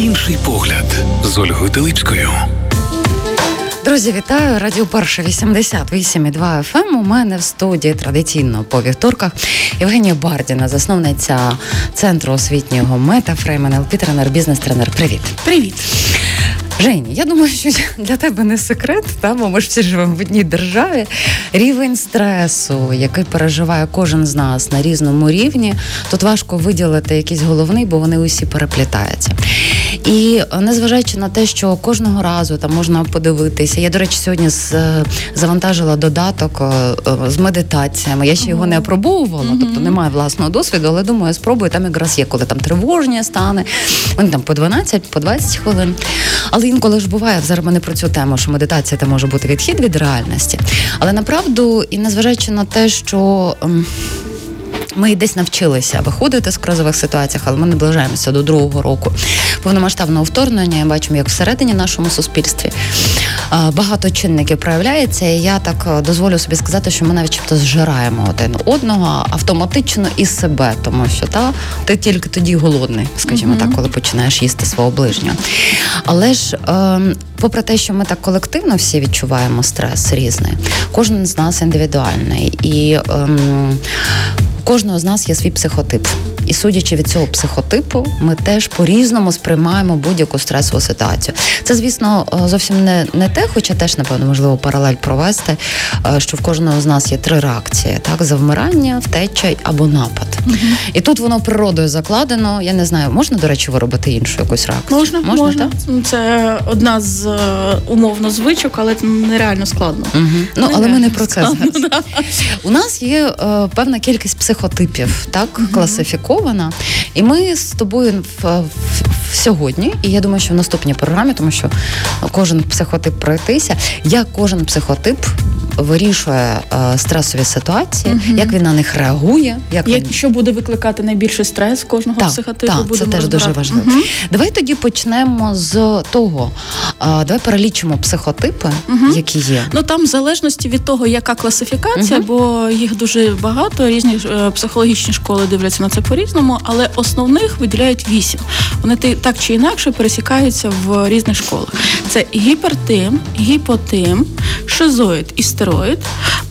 Інший погляд з Ольгою Теличкою. Друзі, вітаю! Радіо Перше 88,2 FM. Ем. У мене в студії традиційно по вівторках Євгенія Бардіна, засновниця центру освітнього метафрейм НЛП, тренер, бізнес-тренер. Привіт. Привіт. Жені, я думаю, що для тебе не секрет, та, бо ми ж всі живемо в одній державі. Рівень стресу, який переживає кожен з нас на різному рівні, тут важко виділити якийсь головний, бо вони усі переплітаються. І незважаючи на те, що кожного разу там можна подивитися, я, до речі, сьогодні з, завантажила додаток е, з медитаціями. Я ще його не опробовувала, тобто немає власного досвіду, але думаю, я спробую. Там якраз є, коли там тривожні стане, вони там по 12, по 20 хвилин. Але інколи ж буває зараз ми не про цю тему, що медитація це може бути відхід від реальності. Але направду, і незважаючи на те, що. Ми десь навчилися виходити з кризових ситуаціях, але ми наближаємося до другого року повномасштабного вторгнення. Бачимо, як всередині нашому суспільстві багато чинників проявляється. І я так е, дозволю собі сказати, що ми навіть зжираємо один одного автоматично і себе, тому що та ти тільки тоді голодний, скажімо mm-hmm. так, коли починаєш їсти свого ближнього. Але ж, е, попри те, що ми так колективно всі відчуваємо стрес різний, кожен з нас індивідуальний і. Е, кожного з нас є свій психотип. І судячи від цього психотипу, ми теж по-різному сприймаємо будь-яку стресову ситуацію. Це, звісно, е, зовсім не не те, хоча теж, напевно, можливо, паралель провести, е, що в кожного з нас є три реакції: так, завмирання, втеча або напад. Угу. І тут воно природою закладено. Я не знаю, можна, до речі, виробити іншу якусь реакцію? Можна, можна. можна. Це одна з е, умовно звичок, але це нереально складно. Угу. Ну, але ми не про це зараз. У нас є певна кількість психотипів, так, угу. Класифікована. І ми з тобою в, в, в сьогодні, і я думаю, що в наступній програмі, тому що кожен психотип пройтися, я кожен психотип вирішує е, стресові ситуації, угу. як він на них реагує, як він... що буде викликати найбільший стрес кожного так, психотипу. Так, це теж дуже важливо. Угу. Давай тоді почнемо з того. Е, давай перелічимо психотипи, угу. які є. Ну там в залежності від того, яка класифікація, бо їх дуже багато. Різні е, психологічні школи дивляться на це по різному, але основних виділяють вісім. Вони так чи інакше пересікаються в різних школах. Це гіпертим, гіпотим, шизоїд, істероїд,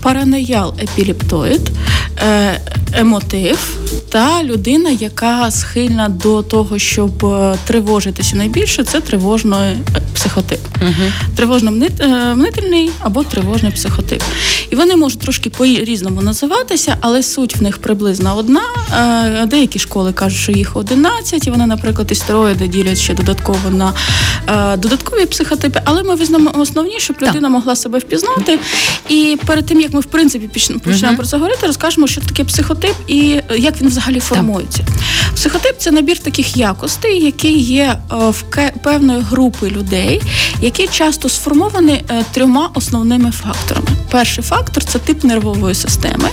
параноял епіліптоїд, е, емотив та людина, яка схильна до того, щоб е, тривожитися найбільше, це тривожний е, психотип. Угу. Тривожно-мнительний або тривожний психотип. І вони можуть трошки по-різному називатися, але суть в них приблизно одна. Деякі школи кажуть, що їх 11, і вони, наприклад, істероїди ділять ще додатково на додаткові психотипи, але ми візьмемо основні, щоб людина могла себе впізнати. І перед тим як ми в принципі почнемо uh-huh. про це говорити, розкажемо, що таке психотип і як він взагалі формується. Психотип це набір таких якостей, які є е, в певної групи людей, які часто сформовані е, трьома основними факторами. Перший фактор це тип нервової системи.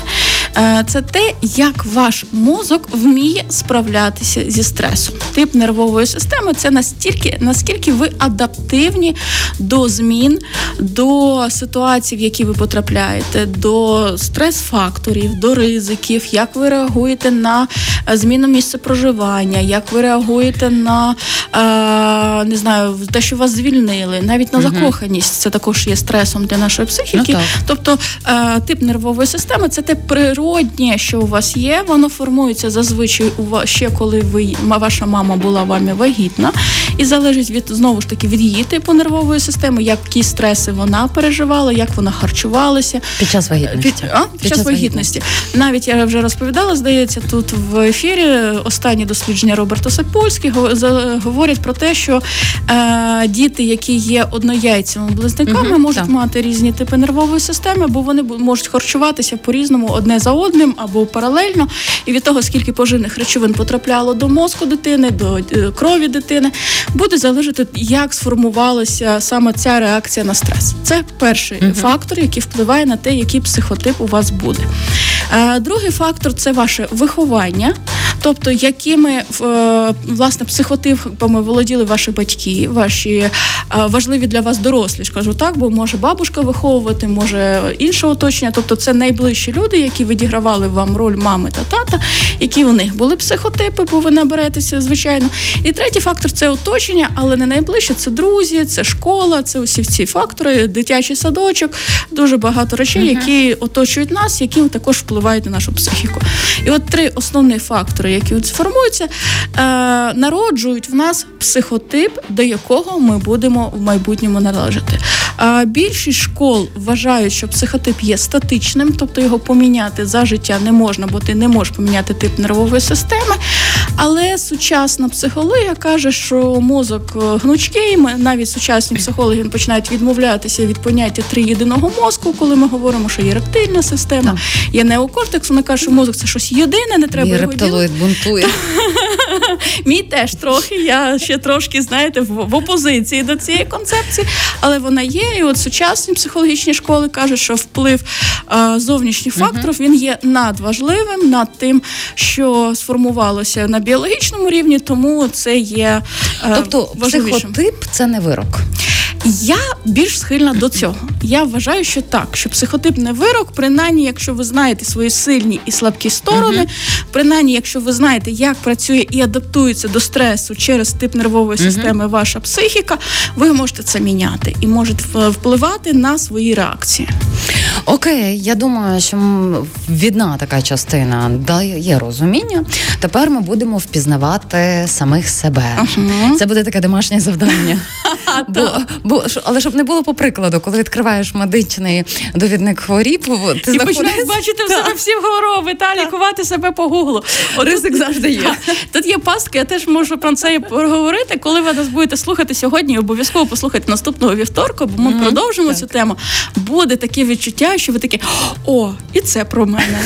Е, це те, як ваш мозок вміє справлятися зі стресом. Тип нервової системи це настільки, наскільки ви адаптивні до змін, до ситуацій, в які ви потрапляєте, до стрес-факторів, до ризиків, як ви реагуєте на е, зміну місця проживання, як ви реагуєте на е, не знаю, те, що вас звільнили, навіть на закоханість це також є стресом для нашої психіки. Ну, тобто тип нервової системи це те природне природнє, що у вас є, воно формується зазвичай у вас ще коли ви ваша мама була вами вагітна, і залежить від знову ж таки від її типу нервової системи, які стреси вона переживала, як вона харчувалася під час вагітності. Під, а? під, під час, час вагітності. Навіть я вже розповідала, здається, тут в ефірі останні дослідження Роберта Сапольські говорять про те, що е, діти, які є однояйцями близнюками, угу, можуть так. мати різні типи нервової системи, бо вони можуть харчуватися по різному одне за одним або паралельно, і від того, скільки поживних речовин потрапляло до мозку дитини, до е, крові дитини, буде залежати, як сформувалася саме ця реакція на стрес. Це перший uh фактор, який впливає на те, який психотип у вас буде. Е, другий фактор це ваше виховання. Тобто, якими е, власне психотипами володіли ваші батьки, ваші важливі для вас дорослі, скажу так, бо може бабушка виховувати, може інше оточення. Тобто, це найближчі люди, які відігравали вам роль мами та тата, які у них були психотипи, бо ви наберетеся, звичайно. І третій фактор це оточення, але не найближче це друзі, це школа, це усі ці фактори, дитячий садочок, дуже багато речей, які оточують нас, які також впливають на нашу психіку. І от три основні фактори, які от сформуються, е, народжують в нас психотип, до якого ми будемо в майбутньому належати. А більшість школ вважають, що психотип є статичним, тобто його поміняти за життя не можна, бо ти не можеш поміняти тип нервової системи. Але сучасна психологія каже, що мозок е, гнучкий. Навіть сучасні психологи починають відмовлятися від поняття три єдиного мозку, коли ми говоримо, що є рептильна система, Так. є неокортекс. Вони кажуть, що мозок це щось єдине, не треба Мій його ділити. рептилоїд бунтує. Мій теж трохи. Я ще трошки, знаєте, в опозиції до цієї концепції, але вона є. І от сучасні психологічні школи кажуть, що вплив е, зовнішніх факторів він є надважливим над тим, що сформувалося на біологічному рівні, тому це є е, Тобто важливішим. психотип це не вирок. Я більш схильна до цього. Я вважаю, що так, що психотип не вирок, принаймні, якщо ви знаєте свої сильні і слабкі сторони, принаймні, якщо ви знаєте, як працює і адаптується до стресу через тип нервової системи ваша психіка, ви можете це міняти і можете впливати на свої реакції. Окей, я думаю, що відна така частина дає розуміння. Тепер ми будемо впізнавати самих себе. Це буде таке домашнє завдання. Бо, бо, але щоб не було по прикладу, коли відкриваєш медичний довідник хворіб, ти І починаєш бачити в себе всі хвороби та лікувати себе по гуглу. Ризик завжди є. Тут є пастка, я теж можу про це і поговорити. Коли ви нас будете слухати сьогодні, обов'язково послухайте наступного вівторка, бо ми продовжимо цю тему. Буде таке відчуття, що ви такі о, і це про мене,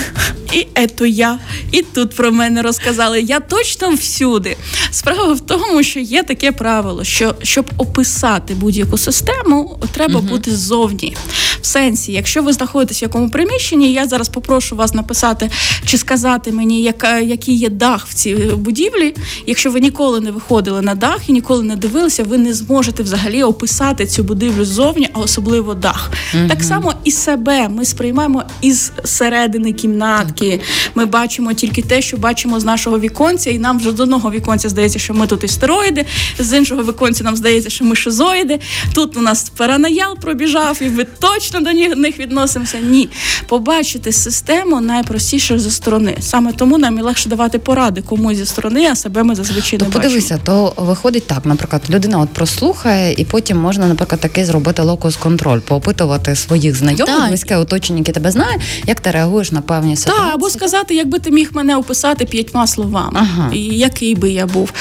і ето я, і тут про мене розказали. Я точно всюди. Справа в тому, що є таке правило, що щоб описати будь-яку систему, треба бути ззовні. В сенсі, якщо ви знаходитесь в якому приміщенні, я зараз попрошу вас написати чи сказати мені, яка, який є дах в цій будівлі. Якщо ви ніколи не виходили на дах і ніколи не дивилися, ви не зможете взагалі описати цю будівлю ззовні, а особливо дах. Так само і себе ми сприймаємо із середини кімнатки. Ми бачимо тільки те, що бачимо з нашого віконця, і нам вже з одного віконця здається, що ми тут істероїди, з іншого віконця нам здається, що ми шизоїди. Тут у нас паранаял пробіжав, і ми точно до них- відносимося. Ні, побачити систему найпростіше зі сторони. Саме тому нам і легше давати поради комусь зі сторони, а себе ми зазвичай То не подивися, то виходить так, наприклад, людина от прослухає, і потім можна, наприклад, такий зробити локус-контроль, поопитувати своїх знайомих, Так. близьке оточення, які тебе знає, як ти реагуєш на певні ситуації. Так, або сказати, якби ти міг мене описати п'ятьма словами, Ага. і який би я був.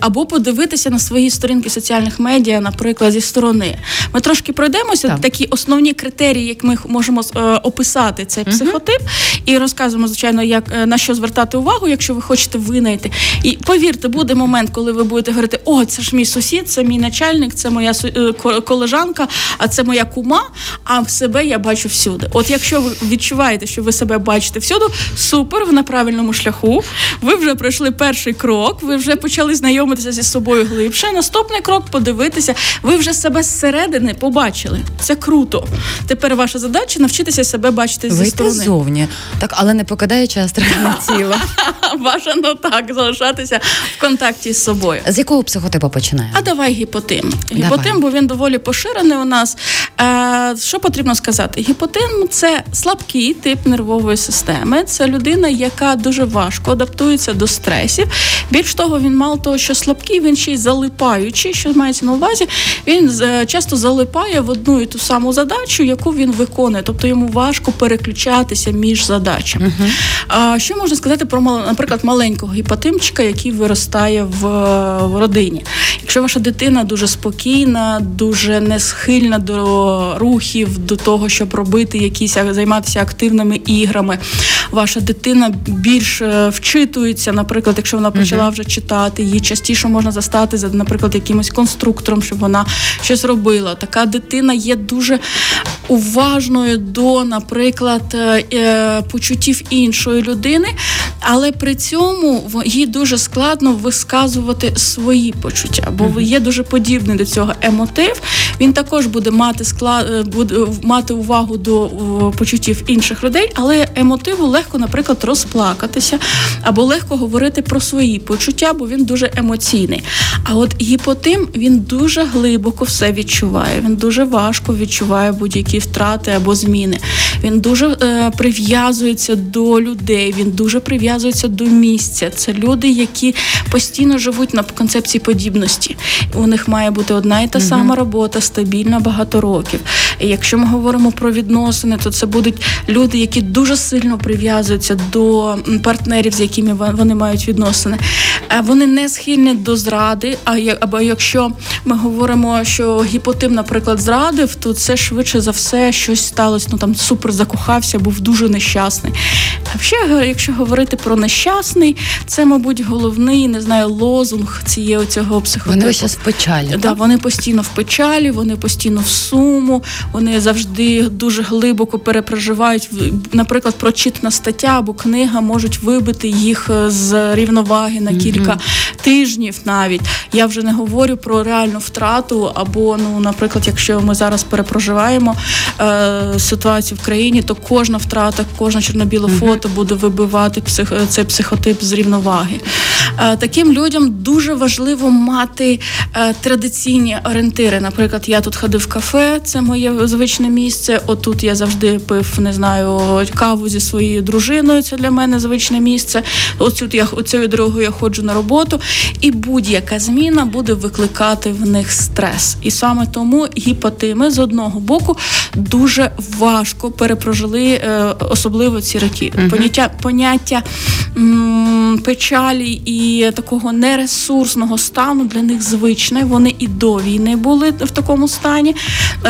Або подивитися на свої сторінки соціальних медіа, наприклад, зі сторони. Ми трошки пройдемося Так. такі основні критерії, як ми можемо е, описати цей психотип, і розказуємо, звичайно, як е, на що звертати увагу, якщо ви хочете винайти. І повірте, буде момент, коли ви будете говорити: о, це ж мій сусід, це мій начальник, це моя е, колежанка, а це моя кума. А себе я бачу всюди. От якщо ви відчуваєте, що ви себе бачите всюди, супер, ви на правильному шляху. Ви вже пройшли перший крок, ви вже почали знайомитися зі собою глибше. Наступний крок подивитися. Ви вже себе зсередини побачили. Це круто. Тепер ваша задача навчитися себе бачити зі Вийти сторони. ззовні, так, але не покидаючи астральне тіло. Бажано так залишатися в контакті з собою. З якого психотипу починаємо? А давай гіпотим. Давай. Гіпотим, бо він доволі поширений у нас. Е, що потрібно сказати? Гіпотим це слабкий тип нервової системи. Це людина, яка дуже важко адаптується до стресів. Більш того, він мало того, що слабкий, він ще й залипаючий. Що мається на увазі? Він е, часто залипає в одну і ту саму задачу, яку він виконує. Тобто йому важко переключатися між задачами. А що можна сказати про наприклад, маленького гіпотимчика, який виростає в, в родині? Якщо ваша дитина дуже спокійна, дуже не схильна до рухів, до того, щоб робити якісь займатися активними іграми, ваша дитина більш е, вчитується, наприклад, якщо вона почала вже читати, її частіше можна застати за, наприклад, якимось конструктором, щоб вона щось робила. Така дитина є дуже уважною до, наприклад, е, е, почуттів іншої людини, але при цьому їй дуже складно висказувати свої почуття. бо є дуже подібний до цього емотив. Він також буде мати склад, е, буде мати увагу до почуттів інших людей, але емотиву легко, наприклад, розплакатися або легко говорити про свої почуття, бо він дуже емоційний. А от гіпотим він дуже глибоко все відчуває. Він дуже важко відчуває будь-які втрати або зміни. Він дуже е, прив'язується до людей. Він дуже прив'язується до місця. Це люди, які постійно живуть на концепції подібності. У них має бути одна і та сама робота, стабільна багато років. І Якщо ми говоримо про відносини, то це будуть люди, які дуже сильно прив'язуються до партнерів, з якими вони мають відносини. Е, вони не схильні до зради. А або якщо ми говоримо, що гіпотим, наприклад, зрадив, то це швидше за все щось сталося. Ну там супер закохався, був дуже нещасний. А ще, якщо говорити про нещасний, це, мабуть, головний не знаю, лозунг цієї цього психотипу. Вони зараз в печалі. Да, вони постійно в печалі, вони постійно в суму, вони завжди дуже глибоко перепроживають. Наприклад, прочитана стаття або книга можуть вибити їх е, з рівноваги на кілька mm-hmm. тижнів. Навіть я вже не говорю про реальну втрату. Або, ну, наприклад, якщо ми зараз перепроживаємо е, ситуацію в країні, то кожна втрата, кожна чорно-біле mm-hmm. фото буде вибивати псих, цей психотип з рівноваги. Е, таким людям дуже важливо мати е, традиційні орієнтири. Наприклад, я тут ходив в кафе, це моє звичне місце. Отут я завжди пив, не знаю, каву зі своєю дружиною. Це для мене звичне місце. Оцю я оцею дорогою я ходжу на роботу, і будь-яка зміна буде викликати в них стрес. І саме тому гіпотими з одного боку дуже важко перепрожили, е, особливо ці роки. uh Поняття поняття м- печалі і такого нересурсного стану для них звичне. Вони і до війни були в такому стані.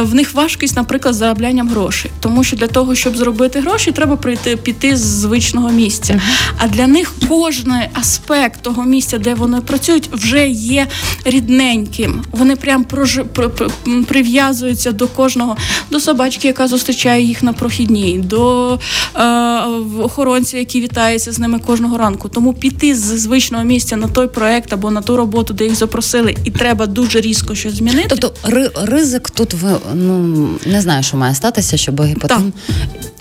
В них важкість, наприклад, зароблянням грошей, тому що для того, щоб зробити гроші, треба прийти піти з звичного місця. Uh-huh. А для них кожен аспект того місця, де вони працюють, вже є рідненьким. Вони прям прожи, прив'язуються до кожного, до собачки, яка зустрічає їх на прохідній, до е, охоронця, який вітається з ними кожного ранку. Тому піти з звичного місця на той проект або на ту роботу, де їх запросили, і треба дуже різко щось змінити. Тобто ризик тут ну не знаю, що має статися, щоб гіпотем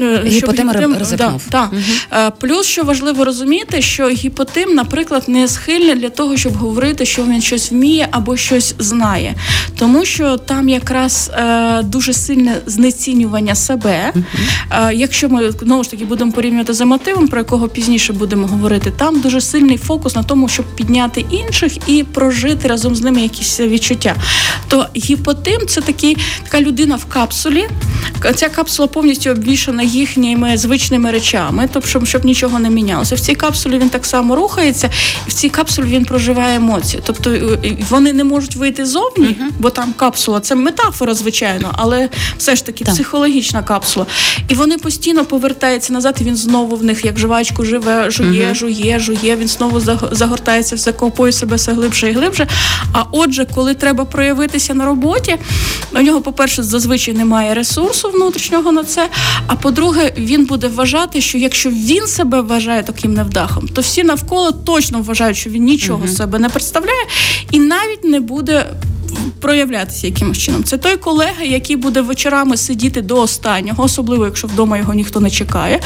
е, гіпотем ризикнув. Да, угу. Плюс що важливо розуміти, що гіпотим, наприклад, не схильний для того, щоб говорити, що він щось вміє або щось знає, тому що там якраз е, дуже сильне знецінювання себе. Е, якщо ми знову ж таки будемо порівнювати за мотивом, про якого пізніше будемо говорити, там дуже сильний фокус на тому, щоб підняти інших і прожити разом з ними якісь відчуття. То гіпотим це такий така людина в капсулі. Ця капсула повністю обвішана їхніми звичними речами, тобто щоб нічого не мінялося. В цій капсулі він так само рухається, і в цій капсулі він проживає емоції. Тобто е, вони не можуть вийти зовні, uh-huh. бо там капсула це метафора, звичайно, але все ж таки так. психологічна капсула. І вони постійно повертаються назад. і Він знову в них як жвачку живе, жує, uh-huh. жує, жує. Він знову загортається, закопує себе все глибше і глибше. А отже, коли треба проявитися на роботі, у нього, по-перше, зазвичай немає ресурсу внутрішнього на це. А по-друге, він буде вважати, що якщо він себе вважає таким невдахом, то всі навколо точно вважають, що він нічого uh-huh. себе не представляє і навіть не буде проявлятися якимось чином. Це той колега, який буде вечорами сидіти до останнього, особливо якщо вдома його ніхто не чекає.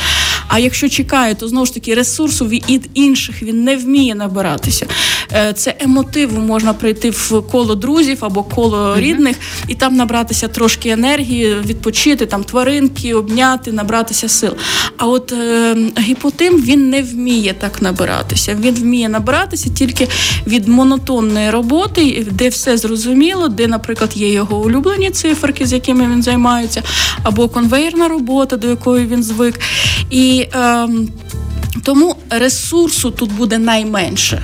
А якщо чекає, то знову ж таки ресурсу від інших він не вміє набиратися. Е, це емотиву можна прийти в коло друзів або коло рідних і там набратися трошки енергії, відпочити там тваринки, обняти, набратися сил. А от е, гіпотим він не вміє так набиратися. Він вміє набиратися тільки від монотонної роботи, де все зрозуміло, де, наприклад, є його улюблені циферки, з якими він займається, або конвейерна робота, до якої він звик. І е, тому ресурсу тут буде найменше.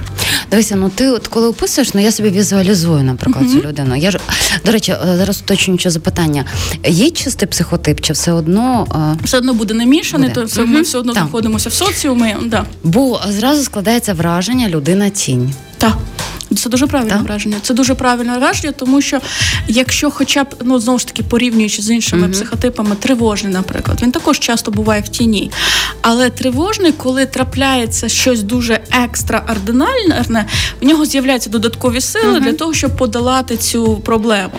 Дивися, ну ти от коли описуєш, ну я собі візуалізую, наприклад, uh-huh. цю людину. Я ж до речі, е, зараз уточнюючи запитання. Є чистий психотип, чи все одно е, все одно буде намішаний, то все, uh-huh. ми все одно знаходимося в соціумі. Да. Бо зразу складається враження людина тінь. Так. Це дуже правильне так? враження. Це дуже правильне враження, тому що якщо, хоча б ну знову ж таки порівнюючи з іншими угу. психотипами, тривожний, наприклад, він також часто буває в тіні. Але тривожний, коли трапляється щось дуже екстраординарне, в нього з'являються додаткові сили угу. для того, щоб подолати цю проблему.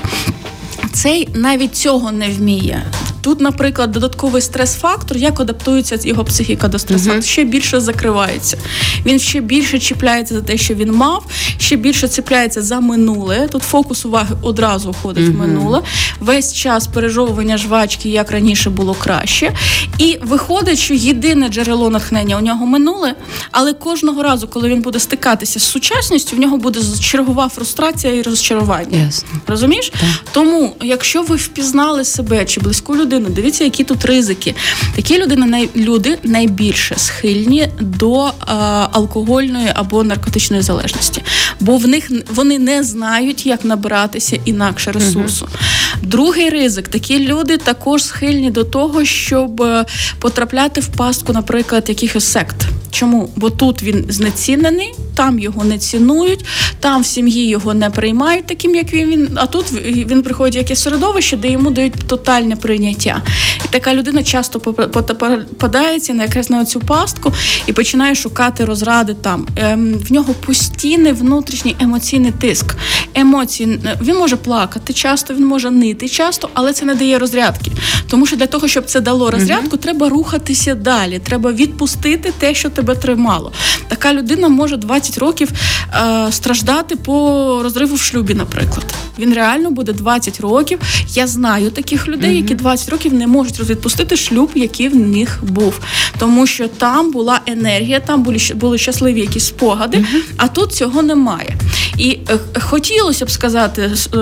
Цей навіть цього не вміє. Тут, наприклад, додатковий стрес-фактор, як адаптується його психіка до стресу, uh-huh. ще більше закривається. Він ще більше чіпляється за те, що він мав, ще більше ціпляється за минуле. Тут фокус уваги одразу входить uh-huh. в минуле. Весь час пережовування жвачки, як раніше було краще. І виходить, що єдине джерело натхнення у нього минуле, але кожного разу, коли він буде стикатися з сучасністю, в нього буде чергова фрустрація і розчарування. Yes. Розумієш? Yeah. Тому, якщо ви впізнали себе чи близьку людину. Дивіться, які тут ризики. Такі людини най, люди найбільше схильні до е, алкогольної або наркотичної залежності, бо в них вони не знають, як набиратися інакше ресурсу. uh Другий ризик такі люди також схильні до того, щоб е, потрапляти в пастку, наприклад, якихось сект. Чому? Бо тут він знецінений, там його не цінують, там в сім'ї його не приймають таким, як він. А тут він приходить в якесь середовище, де йому дають тотальне прийняття. І така людина часто попадається на якраз на цю пастку і починає шукати розради там. Ем, в нього постійний внутрішній емоційний тиск. Емоції він може плакати часто, він може нити часто, але це не дає розрядки. Тому що для того, щоб це дало розрядку, uh треба рухатися далі. Треба відпустити те, що тебе тримало. Така людина може 20 років е, страждати по розриву в шлюбі, наприклад. Він реально буде 20 років. Я знаю таких людей, які 20 років не можуть відпустити шлюб, який в них був. Тому що там була енергія, там були були щасливі якісь спогади, а тут цього немає. І е, хотілося б сказати: е,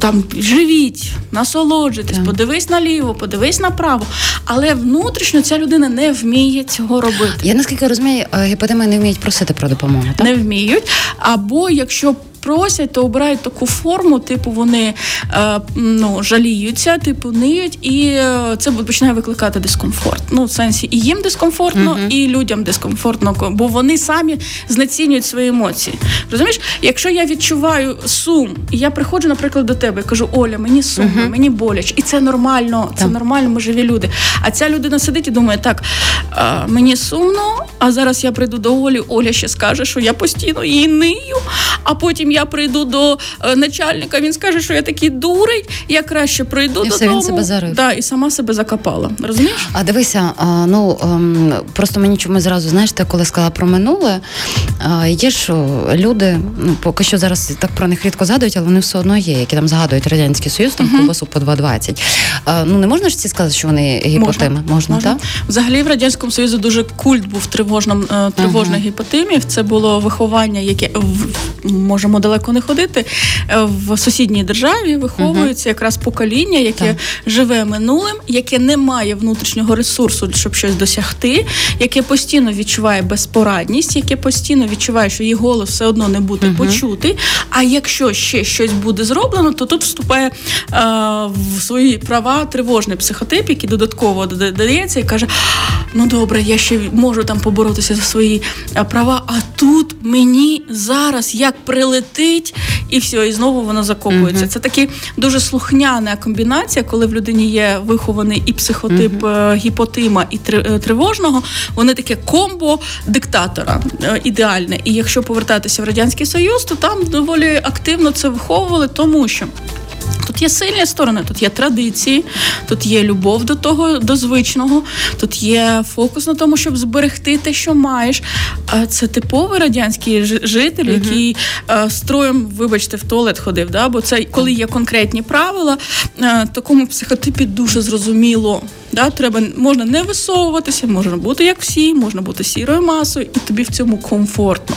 там живіть, насолоджуйтесь, подивись наліво, подивись направо. Але внутрішньо ця людина не вміє цього робити. Я наскільки розумію, е, гіпотеми не вміють просити про допомогу. так? Не вміють. Або якщо просять, то обирають таку форму, типу вони е, ну, жаліються, типу ниють, і е, це починає викликати дискомфорт. Ну, в сенсі і їм дискомфортно, uh-huh. і людям дискомфортно, бо вони самі знецінюють свої емоції. Розумієш, якщо я відчуваю сум, і я приходжу, наприклад, до тебе і кажу, Оля, мені сумно, uh-huh. мені боляче, і це нормально, це нормально, ми живі люди. А ця людина сидить і думає, так е, мені сумно, а зараз я прийду до Олі, Оля ще скаже, що я постійно її нию, а потім я прийду до е, начальника, він скаже, що я такий дурень, я краще прийду і додому. Він себе зарив. Да, і сама себе закопала. Розумієш? А дивися, ну ем, просто мені чому зразу знаєш, ти коли сказала про минуле, є ж люди, ну поки що зараз так про них рідко згадують, але вони все одно є, які там згадують радянський союз, там uh-huh. ковбасу по 2,20. Ну не можна ж ці сказати, що вони гіпотеми? Можна, можна, можна. так? Взагалі в радянському союзі дуже культ був тривожним е, тривожних uh-huh. гіпотемів. Це було виховання, яке можемо далеко не ходити. Е, в сусідній державі виховується якраз покоління, яке так. живе минулим, яке не має внутрішнього ресурсу, щоб щось досягти, яке постійно відчуває безпорадність, яке постійно відчуває, що її голос все одно не буде почутий. А якщо ще щось буде зроблено, то тут вступає е, в свої права тривожний психотип, який додатково додається і каже: ну добре, я ще можу там поборотися за свої е, права, а тут мені зараз як прилетить, і все, і знову воно закопується. Uh-huh. Це такі дуже слухняна комбінація, коли в людині є вихований і психотип uh-huh. гіпотима, і е, тривожного. Вони таке комбо диктатора ідеальне. І якщо повертатися в радянський союз, то там доволі активно це виховували, тому що. Тут є сильні сторони, тут є традиції, тут є любов до того, до звичного, тут є фокус на тому, щоб зберегти те, що маєш. Це типовий радянський житель, uh який строєм, вибачте, в туалет ходив. Да? Бо це коли є конкретні правила, такому психотипі дуже зрозуміло. Да, треба можна не висовуватися, можна бути як всі, можна бути сірою масою, і тобі в цьому комфортно.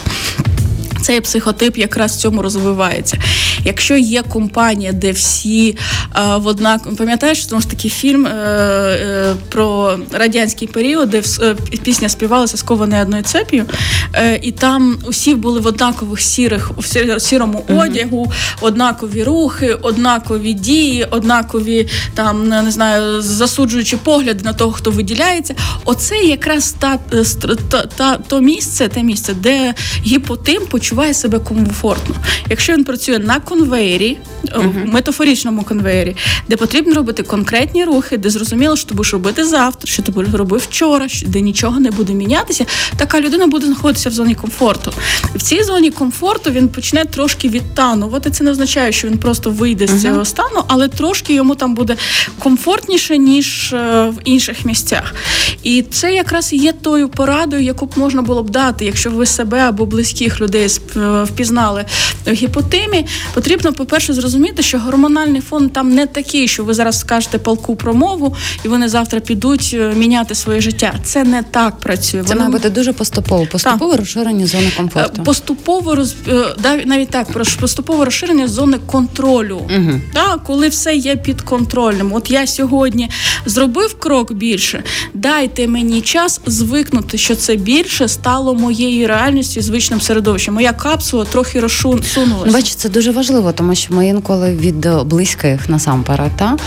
Цей психотип якраз в цьому розвивається. Якщо є компанія, де всі а, в однак пам'ятаєш, тому ж такий фільм е, е, про радянський період, де е, пісня співалася скованою одною цеп'ю, е, і там усі були в однакових сірих в сірому одягу, однакові рухи, однакові дії, однакові там не знаю, засуджуючи погляди на того, хто виділяється. Оце якраз та, та, та то місце, те місце, де гіпотим почув відчуває себе комфортно. Якщо він працює на конвеєрі, uh-huh. метафоричному конвеєрі, де потрібно робити конкретні рухи, де зрозуміло, що ти будеш робити завтра, що ти будеш робити вчора, де нічого не буде мінятися, така людина буде знаходитися в зоні комфорту. В цій зоні комфорту він почне трошки відтанувати. Це не означає, що він просто вийде з цього стану, але трошки йому там буде комфортніше ніж е, в інших місцях. І це якраз і є тою порадою, яку б можна було б дати, якщо ви себе або близьких людей е, впізнали в гіпотимі. Потрібно, по-перше, зрозуміти, що гормональний фон там не такий, що ви зараз скажете палку промову, і вони завтра підуть е, міняти своє життя. Це не так працює. Це має бути дуже поступово. Поступово розширення зони комфорту. Поступово роз навіть так поступове розширення зони контролю. Угу. Так, коли все є під контролем. От я сьогодні зробив крок більше. Дайте мені час звикнути, що це більше стало моєю реальністю, звичним середовищем. Моя капсула трохи розсунулася. Бачите, це дуже важливо, тому що ми інколи від близьких насамперед та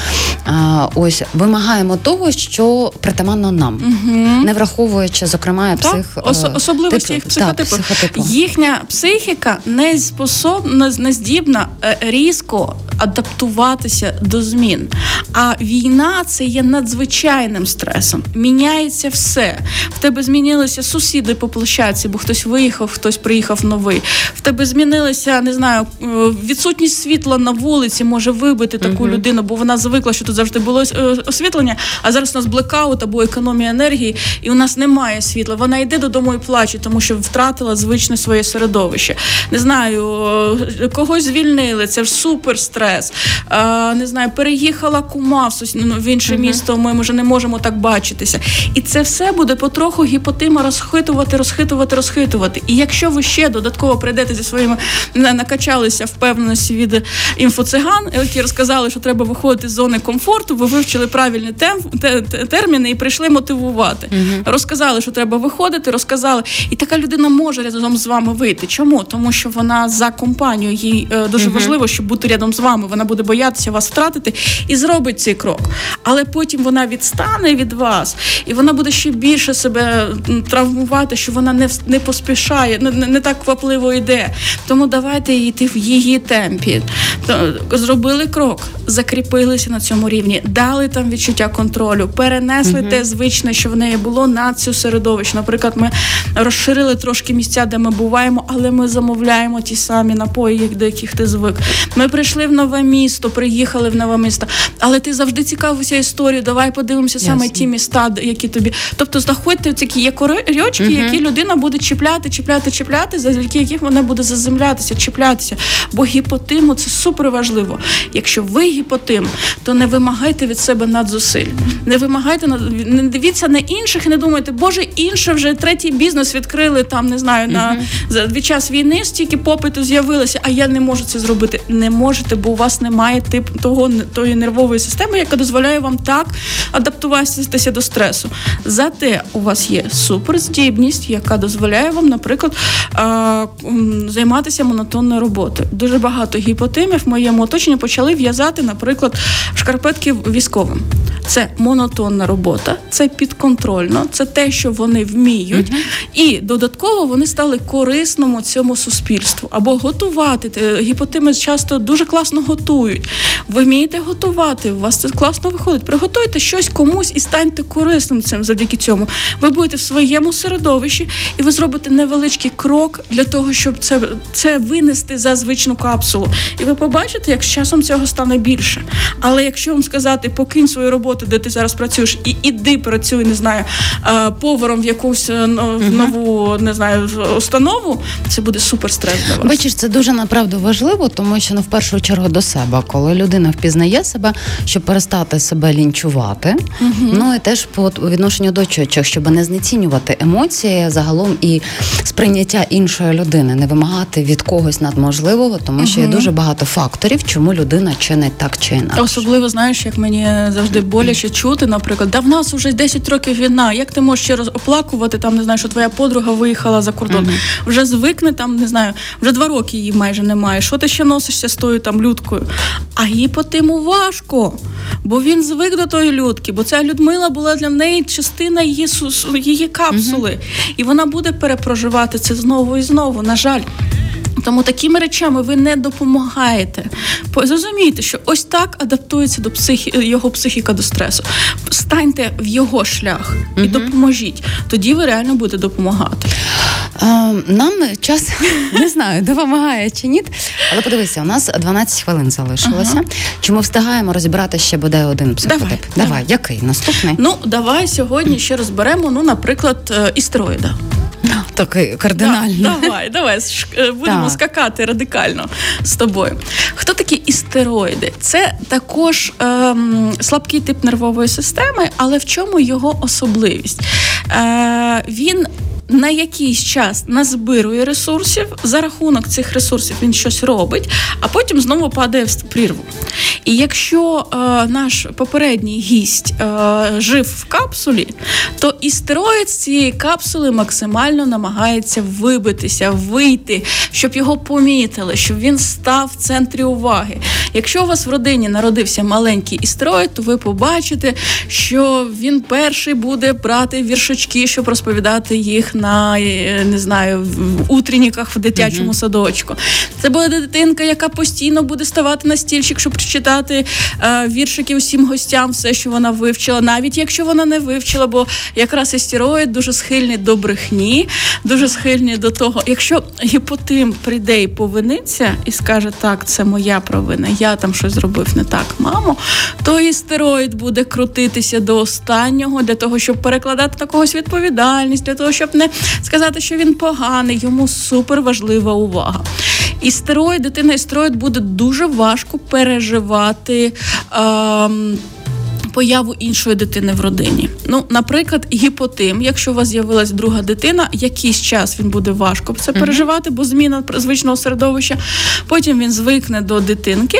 ось вимагаємо того, що притаманно нам, угу. не враховуючи зокрема псих Ос- особливості їх психотипу. психотипу. Їхня психіка не способна не здібна е, різко адаптуватися до змін. А війна це є надзвичайним стресом. Міняється все. В тебе змінилися сусіди по площадці, бо хтось виїхав, хтось приїхав новий. В тебе змінилася, не знаю, е, відсутність світла на вулиці може вибити таку uh-huh. людину, бо вона звикла, що тут завжди було е, освітлення. А зараз у нас блекаут або економія енергії, і у нас немає світла. Вона йде додому і плаче, тому що втратила звичне своє середовище. Не знаю, е, когось звільнили. Це ж супер стрес. Не знаю, переїхала кума в ну, в інше uh-huh. місто. Ми вже не можемо так бачитися. І це все буде потроху гіпотима розхитувати, розхитувати, розхитувати. І якщо ви ще додатково прийдете зі своїми накачалися впевненості від інфоциган, які розказали, що треба виходити з зони комфорту, ви вивчили правильні тем, те, терміни і прийшли мотивувати. Uh-huh. Розказали, що треба виходити, розказали. І така людина може разом з вами вийти. Чому? Тому що вона за компанію, їй е, дуже uh-huh. важливо, щоб бути рядом з вами. Вона буде боятися вас втратити і зробить цей крок. Але потім вона відстане від вас, і вона буде ще більше себе травмувати, що вона не не поспішає, не, не так квапливо йде. Тому давайте йти в її темпі. Зробили крок, закріпилися на цьому рівні, дали там відчуття контролю, перенесли uh те звичне, що в неї було на цю середовище. Наприклад, ми розширили трошки місця, де ми буваємо, але ми замовляємо ті самі напої, до яких ти звик. Ми прийшли в нове місто, приїхали в нове місто. Але ти завжди цікавився історією. Давай подивимося Ясно. саме ті міста, які тобі. Тобто, знаходьте такі є корочки, uh які людина буде чіпляти, чіпляти, чіпляти, за яких вона буде заземлятися, чіплятися. Бо гіпотиму це супер важливо. Якщо ви гіпотим, то не вимагайте від себе надзусиль. Не вимагайте не дивіться на інших і не думайте, боже, інше вже третій бізнес відкрили там, не знаю, на за від час війни стільки попиту з'явилося, а я не можу це зробити. Не можете, бо у вас немає тип того тої нервової системи, яка дозволяє вам так адаптуватися до стресу. Зате у вас є суперздібність, яка дозволяє вам, наприклад, займатися монотонною роботою. Дуже багато гіпотимів в моєму оточенні почали в'язати, наприклад, шкарпетки військовим. Це монотонна робота, це підконтрольно, це те, що вони вміють, uh-huh. і додатково вони стали корисному цьому суспільству або готувати. Гіпотими часто дуже класно готують. Ви вмієте готувати, у вас це класно виходить. Приготуйте щось комусь і станьте корисним цим завдяки цьому. Ви будете в своєму середовищі, і ви зробите невеличкий крок для того, щоб це це винести за звичну капсулу. І ви побачите, як з часом цього стане більше. Але якщо вам сказати, покинь свою роботу, де ти зараз працюєш, і іди працюй, не знаю, поваром в якусь е, нову не знаю установу, це буде супер стрес для вас. Бачиш, це дуже направду важливо, тому що ну, в першу чергу до себе, коли людина впізнає себе, щоб перестати себе лінчувати. Угу. Ну і теж по відношенню до чочих, щоб не знецінювати емоції загалом і сприйняття іншої людини, не вимагати від когось надможливого, тому що угу. є дуже багато факторів, чому людина чинить так чи інакше. Особливо знаєш, як мені завжди боляче чути, наприклад, да в нас уже 10 років війна. Як ти можеш ще раз оплакувати там, не знаю, що твоя подруга виїхала за кордон? Угу. Вже звикне там, не знаю, вже два роки її майже немає. Що ти ще носишся з тою там людкою? А їй по тиму важко, бо він звик до тої людки, бо ця Людмила була для неї частина її її капсули, угу. і вона буде перепроживати це знову і знову. На жаль. Тому такими речами ви не допомагаєте. Зрозумійте, що ось так адаптується до психі... його психіка до стресу. Станьте в його шлях і угу. допоможіть. Тоді ви реально будете допомагати. Нам час не знаю, допомагає чи ні. Але подивися, у нас 12 хвилин залишилося. Ага. Чи ми встигаємо розібрати ще бодай один психотип? Давай, давай. давай. який наступний? Ну давай сьогодні ще розберемо. Ну, наприклад, е, істероїда. Такий кардинально. Да, давай, давай е, будемо да. скакати радикально з тобою. Хто такі істероїди? Це також ем, слабкий тип нервової системи, але в чому його особливість? Е, Він на якийсь час назбирує ресурсів, за рахунок цих ресурсів він щось робить, а потім знову падає в прірву. І якщо е, наш попередній гість е, жив в капсулі, то істероїд з цієї капсули максимально намагається вибитися, вийти, щоб його помітили, щоб він став в центрі уваги. Якщо у вас в родині народився маленький істероїд, то ви побачите, що він перший буде брати віршачки, щоб розповідати їх на е, не знаю в утренніках в дитячому uh-huh. садочку. Це буде дитинка, яка постійно буде ставати на стільчик, щоб прочитати е, віршики усім гостям, все, що вона вивчила, навіть якщо вона не вивчила, бо якраз істероїд дуже схильний до брехні, дуже схильний до того, якщо гіпотим прийде і повиниться і скаже, так, це моя провина, я там щось зробив не так, мамо, то істероїд буде крутитися до останнього для того, щоб перекладати на когось відповідальність, для того, щоб не сказати, що він поганий, йому супер важлива увага. І стероїд, дитина істероїд буде дуже важко переживати. Ем, появу іншої дитини в родині. Ну, наприклад, гіпотим, якщо у вас з'явилась друга дитина, якийсь час він буде важко це переживати, бо зміна звичного середовища. Потім він звикне до дитинки,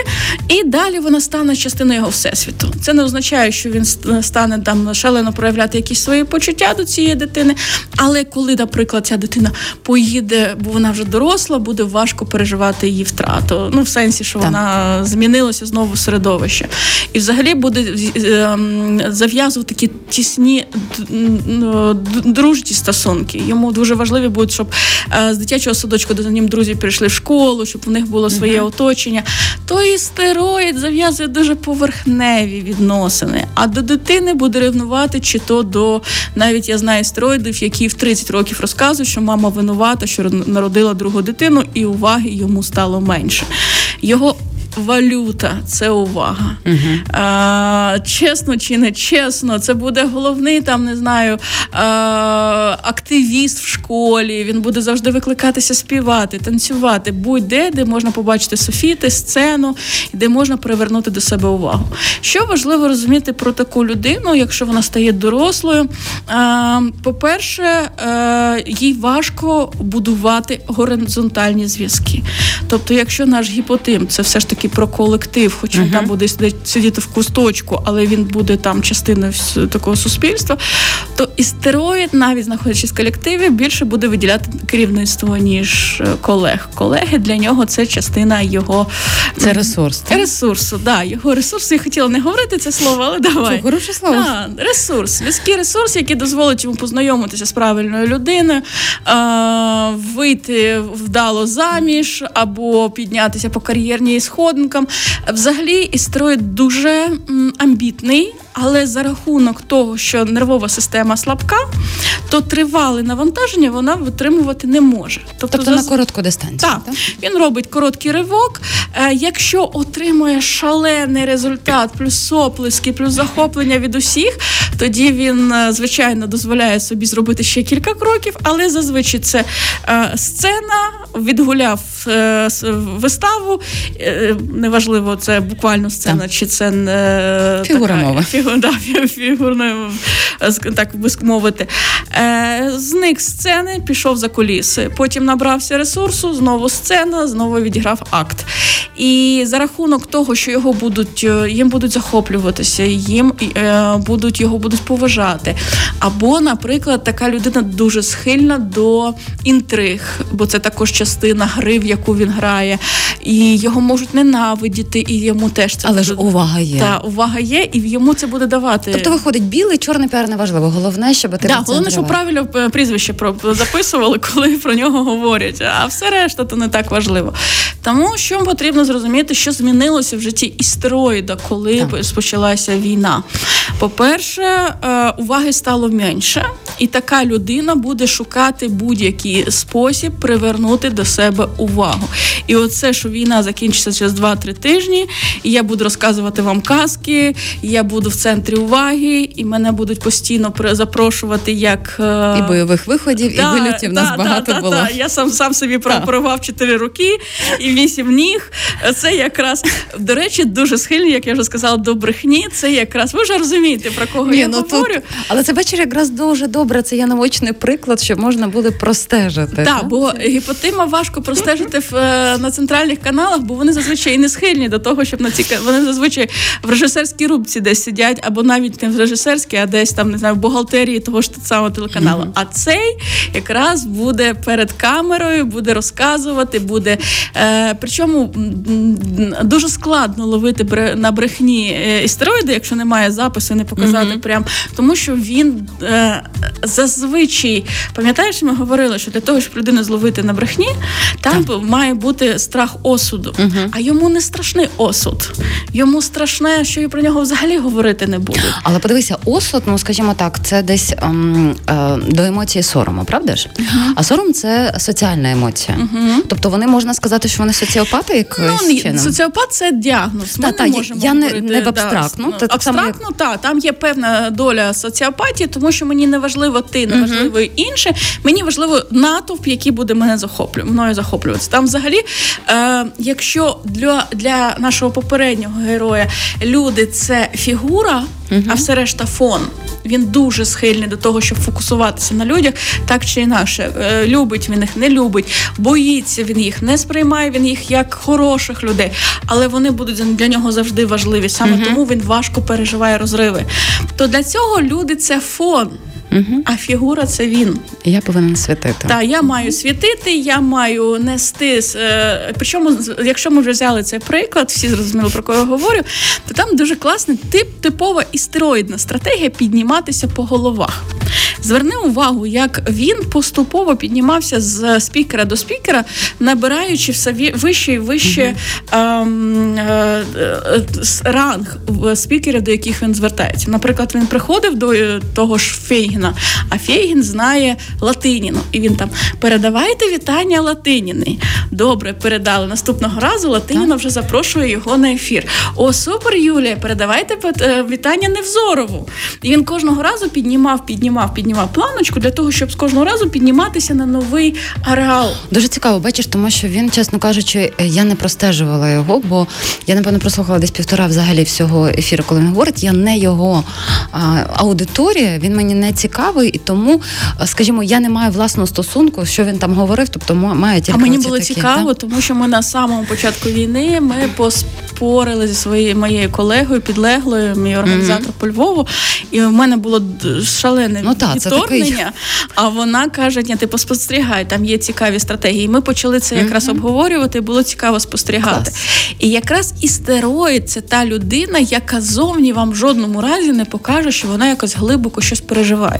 і далі вона стане частиною його всесвіту. Це не означає, що він стане там шалено проявляти якісь свої почуття до цієї дитини. Але коли, наприклад, ця дитина поїде, бо вона вже доросла, буде важко переживати її втрату. Ну, в сенсі, що так. вона змінилася знову середовище. І взагалі буде е, зав'язував такі тісні дружні стосунки. Йому дуже важливі будуть, щоб е, з дитячого садочку до ним друзі прийшли в школу, щоб у них було своє uh-huh. оточення. То і стероїд зав'язує дуже поверхневі відносини. А до дитини буде ревнувати, чи то до навіть я знаю стероїдів, які в 30 років розказують, що мама винувата, що народила другу дитину, і уваги йому стало менше. Його валюта це увага. uh А, Чесно чи не чесно, це буде головний там, не знаю, а, активіст в школі. Він буде завжди викликатися, співати, танцювати, будь-де, де можна побачити софіти, сцену, де можна привернути до себе увагу. Що важливо розуміти про таку людину, якщо вона стає дорослою? А, По-перше, а, їй важко будувати горизонтальні зв'язки. Тобто, якщо наш гіпотим, це все ж таки таки про колектив, хоч він uh-huh. там буде сидіти в кусточку, але він буде там частиною такого суспільства. То істероїд, навіть знаходячись в колективі, більше буде виділяти керівництво ніж е, колег. Колеги для нього це частина його це ресурс. Так? Ресурсу, да, його ресурс. Я хотіла не говорити це слово, але давай. Це хороше слово. Да, ресурс, людський ресурс, який дозволить йому познайомитися з правильною людиною, вийти вдало заміж або піднятися по кар'єрній сході сходинкам. Взагалі, істероїд дуже амбітний, але за рахунок того, що нервова система слабка, то тривале навантаження вона витримувати не може. Тобто, тобто на коротку дистанцію. Так, так, він робить короткий ривок. Е, якщо отримує шалений результат, плюс оплески, плюс захоплення від усіх, тоді він е, звичайно дозволяє собі зробити ще кілька кроків, але зазвичай це е, сцена відгуляв виставу. Неважливо, це буквально сцена, так. чи це не фігура така, мови да, фігурною, так би мовити. Е, Зник сцени, пішов за куліси. Потім набрався ресурсу, знову сцена, знову відіграв акт. І за рахунок того, що його будуть е, їм будуть захоплюватися, їм е, будуть його будуть поважати. Або, наприклад, така людина дуже схильна до інтриг, бо це також частина гри, в яку він грає, і його можуть ненавидіти, і йому теж це Але буде... ж увага є. Та, увага є, і йому це буде давати. Тобто виходить білий, чорний піар не важливо. Головне, щоб ти Да, головне, щоб правильно е, прізвище записували, коли про нього говорять. А все решта то не так важливо. Тому що потрібно зрозуміти, що змінилося в житті істероїда, коли так. почалася війна. По-перше, е, уваги стало менше, і така людина буде шукати будь-який спосіб привернути до себе увагу. І оце, що війна закінчиться через 2-3 тижні, і я буду розказувати вам казки, я буду в центрі уваги, і мене будуть постійно запрошувати як е, і бойових виходів, да, і вилітів да, нас да, багато да, було. Я сам сам собі прорвав 4 роки і 8 ніг. Це якраз до речі, дуже схильні, як я вже сказала, до брехні. Це якраз ви вже розумієте про кого Ні, я ну, говорю. Тут... Але це бачиш якраз дуже добре. Це є наочний приклад, щоб можна буде простежити. Так, так? бо гіпотима важко простежити в е, на центральних каналах, бо вони зазвичай не схильні до того, щоб на ці вони зазвичай в режисерській рубці десь сидять, або навіть не в режисерській, а десь там не знаю в бухгалтерії того ж самого телеканалу. Mm-hmm. А цей якраз буде перед камерою, буде розказувати, буде е, причому дуже складно ловити на брехні е, істероїди, якщо немає запису, не показати mm-hmm. прям, тому що він е, зазвичай пам'ятаєш, ми говорили, що для того, щоб людину зловити на брехні, там так. має бути страх осуду. Mm-hmm. А йому не страшний осуд. Йому страшне, що і про нього взагалі говорити не будуть. Але подивися, осуд, ну скажімо так, це десь ем, е, до емоції сорому, правда ж? Uh-huh. А сором це соціальна емоція. Uh-huh. Тобто вони можна сказати, що вони соціопати, як ну, чином? соціопат це діагноз. Ми та, не можемо я говорити, не, не в абстрактну. Да, абстрактно, як... так, там є певна доля соціопатії, тому що мені не важливо ти, не важливо uh-huh. інше. Мені важливо натовп, який буде мене захоплювати, мною захоплюватися. Там, взагалі, е, якщо для, для нашого попереднього героя люди це фігура, а все решта фон він дуже схильний до того, щоб фокусуватися на людях, так чи інакше. Е, любить він їх, не любить, боїться він їх, не сприймає він їх як хороших людей, але вони будуть для нього завжди важливі. Саме угу. тому він важко переживає розриви. То для цього люди це фон. Угу. А фігура це він. Я повинен світити. Так, я маю світити, я маю нести. Е, причому, якщо ми вже взяли цей приклад, всі зрозуміли про кого я говорю, то там дуже класний тип, типова істероїдна стратегія підніматися по головах. Зверни увагу, як він поступово піднімався з спікера до спікера, набираючи все вище і вище ем, е, е, ранг спікерів, до яких він звертається. Наприклад, він приходив до е, того ж Фейгіна, а Фейгін знає Латиніну. І він там передавайте вітання Латиніни. Добре, передали. Наступного разу Латиніна вже запрошує його на ефір. О, супер, Юлія, передавайте е, вітання Невзорову. І він кожного разу піднімав, піднімав, піднімав піднімав планочку для того, щоб з кожного разу підніматися на новий ареал. Дуже цікаво, бачиш, тому що він, чесно кажучи, я не простежувала його, бо я напевно прослухала десь півтора взагалі всього ефіру, коли він говорить. Я не його а, аудиторія, він мені не цікавий, і тому, скажімо, я не маю власного стосунку, що він там говорив, тобто має тільки А мені було такі, цікаво, да? тому що ми на самому початку війни ми поспорили зі своєю моєю колегою, підлеглою, мій організатор mm-hmm. по Львову, і в мене було шалене ну, та, вторгнення. А вона каже: ні, ти поспостерігай, там є цікаві стратегії. Ми почали це якраз обговорювати. Було цікаво спостерігати. Клас. І якраз істероїд це та людина, яка зовні вам в жодному разі не покаже, що вона якось глибоко щось переживає.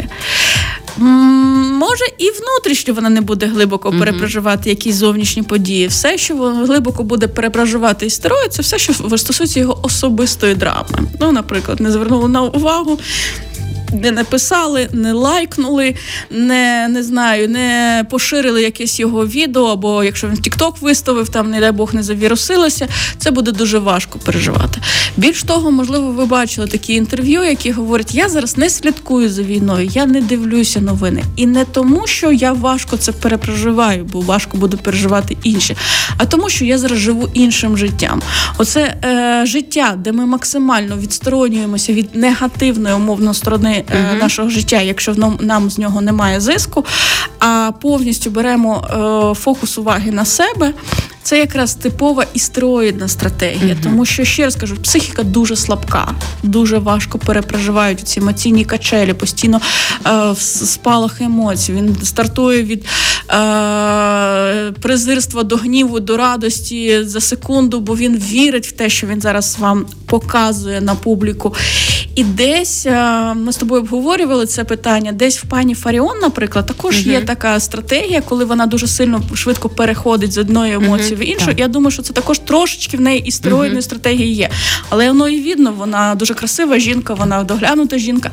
Може, і внутрішньо вона не буде глибоко mm-hmm. перепроживати якісь зовнішні події. Все, що глибоко буде перепроживати істерою, це все, що стосується його особистої драми. Ну, наприклад, не звернула на увагу не написали, не лайкнули, не не знаю, не поширили якесь його відео, або якщо він в TikTok виставив, там, не дай Бог, не завірусилося, це буде дуже важко переживати. Більш того, можливо, ви бачили такі інтерв'ю, які говорять: я зараз не слідкую за війною, я не дивлюся новини. І не тому, що я важко це перепроживаю, бо важко буду переживати інше, а тому, що я зараз живу іншим життям. Оце е, життя, де ми максимально відсторонюємося від негативної умовно сторони uh нашого життя, якщо нам з нього немає зиску, а повністю беремо е, фокус уваги на себе. Це якраз типова істероїдна стратегія, тому що ще раз кажу, психіка дуже слабка, дуже важко перепроживають ці емоційні качелі, постійно е, спалах емоцій. Він стартує від е- презирства до гніву, до радості за секунду, бо він вірить в те, що він зараз вам показує на публіку. І десь е- ми з тобою обговорювали це питання. Десь в пані Фаріон, наприклад, також є така стратегія, коли вона дуже сильно швидко переходить з одної емоції в іншу. Так. Я думаю, що це також трошечки в неї істероїдної uh-huh. стратегії є. Але воно і видно, вона дуже красива жінка, вона доглянута жінка.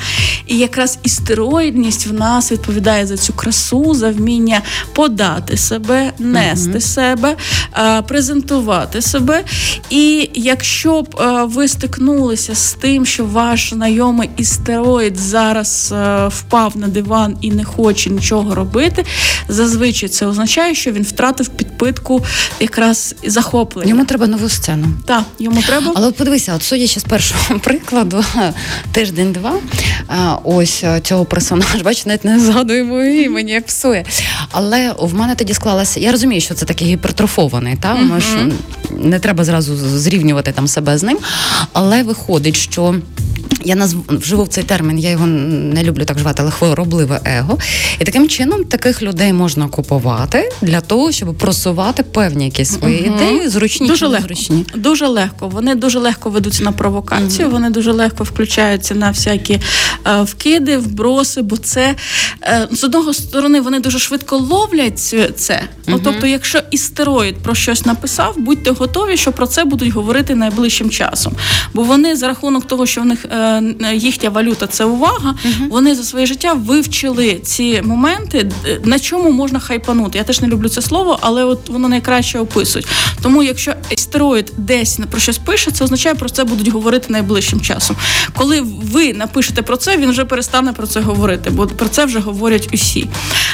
І якраз істероїдність в нас відповідає за цю красу, за вміння подати себе, нести uh-huh. себе, презентувати себе. І якщо б ви стикнулися з тим, що ваш знайомий істероїд зараз впав на диван і не хоче нічого робити, зазвичай це означає, що він втратив підпитку якраз захоплення. Йому треба нову сцену. Так, йому треба. Але подивися, от судячи з першого прикладу, тиждень-два, ось цього персонажа, бач, навіть не згадуємо імені, як псує. Але в мене тоді склалася. Я розумію, що це такий гіпертрофований, та mm-hmm. що не треба зразу зрівнювати там себе з ним. Але виходить, що. Я назв вживу цей термін, я його не люблю так звати, але хворобливе его. І таким чином таких людей можна купувати для того, щоб просувати певні якісь свої угу. ідеї, зручні дуже чи легко. зручні. Дуже легко. Вони дуже легко ведуться на провокацію, угу. вони дуже легко включаються на всякі е, вкиди, вброси, бо це е, з одного сторони вони дуже швидко ловлять це. Угу. Ну, тобто, якщо істероїд про щось написав, будьте готові, що про це будуть говорити найближчим часом. Бо вони за рахунок того, що в них е, їхня валюта це увага. uh Вони за своє життя вивчили ці моменти, на чому можна хайпанути. Я теж не люблю це слово, але от воно найкраще описують. Тому, якщо естероїд десь про щось пише, це означає, про це будуть говорити найближчим часом. Коли ви напишете про це, він вже перестане про це говорити, бо про це вже говорять усі.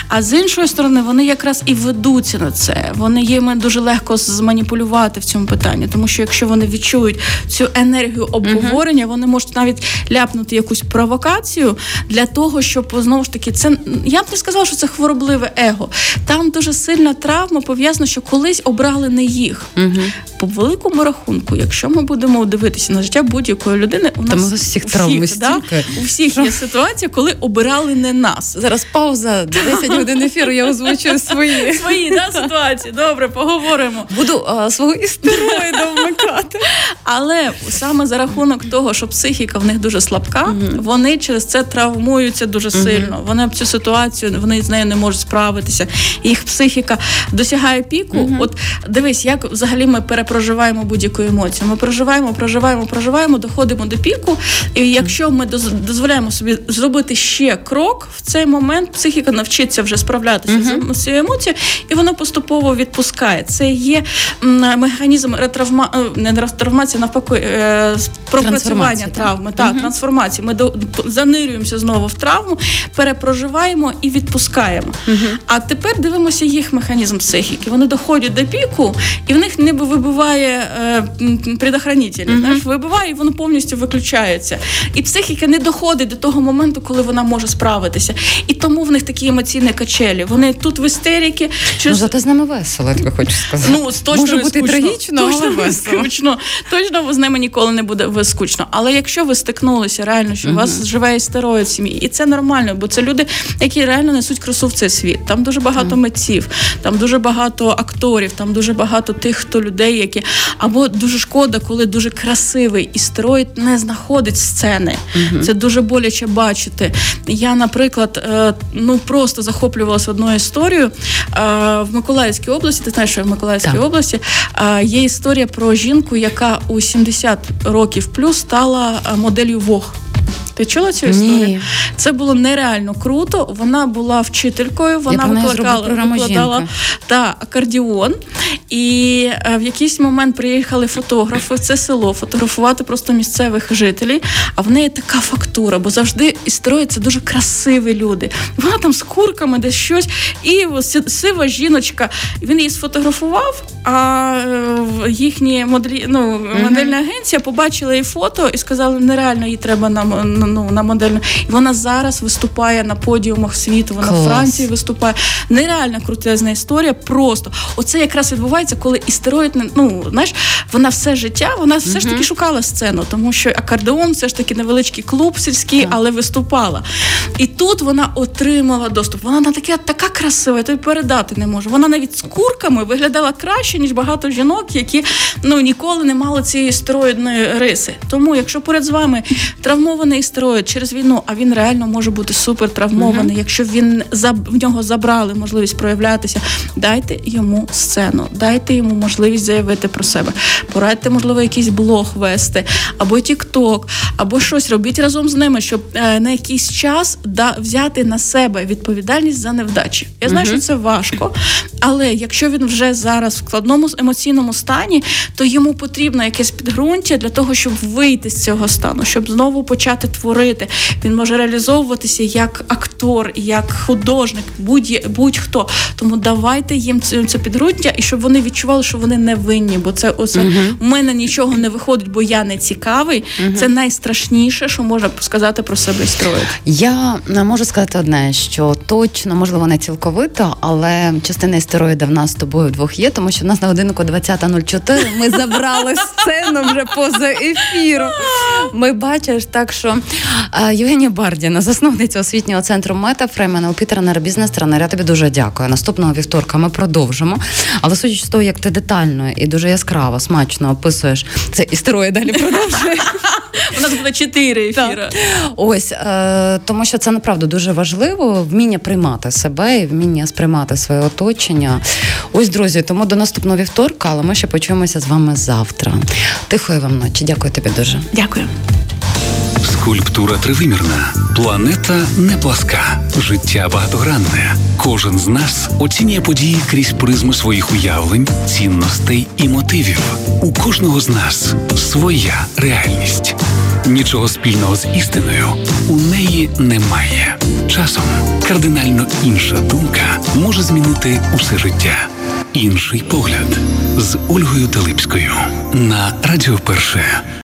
А з іншої сторони, вони якраз і ведуться на це. Вони їм дуже легко зманіпулювати в цьому питанні, тому що якщо вони відчують цю енергію обговорення, вони можуть навіть ляпнути якусь провокацію для того, щоб знову ж таки це я б не сказала, що це хворобливе его. Там дуже сильна травма пов'язана, що колись обрали не їх. Угу. По великому рахунку, якщо ми будемо дивитися на життя будь-якої людини, у нас Там у всіх да, у всіх є ситуація, коли обирали не нас. Зараз пауза 10 годин ефіру. Я озвучую свої свої да, ситуації. Добре, поговоримо. Буду а, свого істероїда вмикати. Але саме за рахунок того, що психіка в них дуже слабка, mm-hmm. вони через це травмуються дуже mm-hmm. сильно. Вони цю ситуацію вони з нею не можуть справитися. Їх психіка досягає піку. Mm-hmm. От дивись, як взагалі ми перепроживаємо будь-яку емоцію. Ми проживаємо, проживаємо, проживаємо, доходимо до піку. І якщо ми дозволяємо собі зробити ще крок, в цей момент психіка навчиться вже справлятися з цією емоцією, і вона поступово відпускає. Це є механізм ретравма е, не ретравмації, навпаки, е, пропрацювання травми. Так, угу. трансформації. Ми до занирюємося знову в травму, перепроживаємо і відпускаємо. Угу. А тепер дивимося їх механізм психіки. Вони доходять до піку, і в них ніби вибиває е, предохранитель. Угу. Знаєш, вибиває, і воно повністю виключається. І психіка не доходить до того моменту, коли вона може справитися. І тому в них такі емоційні качелі. Вони тут в істеріки. Чи... Ну, зате з ними весело, я тобі хочу сказати. Ну, точно Може бути скучно. трагічно, точно але весело. скучно. Точно з ними ніколи не буде скучно. Але якщо ви стикнулися реально, що uh-huh. у вас живе істероїд в сім'ї, і це нормально, бо це люди, які реально несуть красу в цей світ. Там дуже багато uh-huh. митців, там дуже багато акторів, там дуже багато тих, хто людей, які або дуже шкода, коли дуже красивий істероїд не знаходить сцени. Uh-huh. Це дуже боляче бачити. Я, наприклад, е, ну просто захоплювалася одною історією е, в Миколаївській області. Ти знаєш, що в Миколаївській так. області е, є історія про жінку, яка у 70 років плюс стала моделлю Вог. Ти чула цю історію? Ні. Це було нереально круто. Вона була вчителькою, вона викладала, викладала та акордіон. І в якийсь момент приїхали фотографи в це село фотографувати просто місцевих жителів. А в неї така фактура, бо завжди історії це дуже красиві люди. Вона там з курками десь щось, і сива жіночка. Він її сфотографував. А е, їхні моделі, ну, модельна агенція побачила її фото і сказали, нереально їй треба на ну, на модельну. І вона зараз виступає на подіумах світу. Вона Клас. в Франції виступає. Нереальна крутезна історія. Просто оце якраз відбувається, коли істероїд ну знаєш, вона все життя, вона все ж таки шукала сцену, тому що акордеон все ж таки невеличкий клуб сільський, але виступала. І тут вона отримала доступ. Вона на таке така красива, я тобі передати не можу. Вона навіть з курками виглядала краще, ніж багато жінок, які ну ніколи не мали цієї стероїдної риси. Тому, якщо поряд з вами травмований стероїд через війну, а він реально може бути супер травмований, uh-huh. якщо він в нього забрали можливість проявлятися, дайте йому сцену, дайте йому можливість заявити про себе. Порадьте, можливо, якийсь блог вести, або тікток, або щось робіть разом з ними, щоб е, на якийсь час да взяти на себе відповідальність за невдачі. Я знаю, uh-huh. що це важко, але якщо він вже зараз в складному емоційному стані, то йому потрібно якесь підґрунтя для того, щоб вийти з цього стану, щоб знову почати творити. Він може реалізовуватися як актор, як художник, будь будь-хто. Тому давайте їм це підґрунтя, і щоб вони відчували, що вони не винні, бо це оце uh-huh. у мене нічого не виходить, бо я не цікавий. Uh-huh. Це найстрашніше, що можна сказати про себе строїть. Я можу сказати одне, що точно можливо не цілковито, але частина історії в нас з тобою вдвох є, тому що в нас на годинку 20.04 ми забрали сцену вже поза ефіром. Ми бачиш, так що Євгенія Бардіна, засновниця освітнього центру Метафрейм, НЛП тренера бізнес тренер Я тобі дуже дякую. Наступного вівторка ми продовжимо. Але судячи з того, як ти детально і дуже яскраво, смачно описуєш це історія далі продовжує. У нас буде чотири ефіри. Ось е, тому, що це направду дуже важливо вміння приймати себе і вміння сприймати своє оточення. Ось, друзі, тому до наступного вівторка, але ми ще почуємося з вами завтра. Тихої вам ночі. Дякую тобі дуже. Дякую. Скульптура тривимірна, планета не пласка, життя багатогранне. Кожен з нас оцінює події крізь призму своїх уявлень, цінностей і мотивів. У кожного з нас своя реальність. Нічого спільного з істиною у неї немає. Часом кардинально інша думка може змінити усе життя. Інший погляд з Ольгою Талипською на Радіо Перше.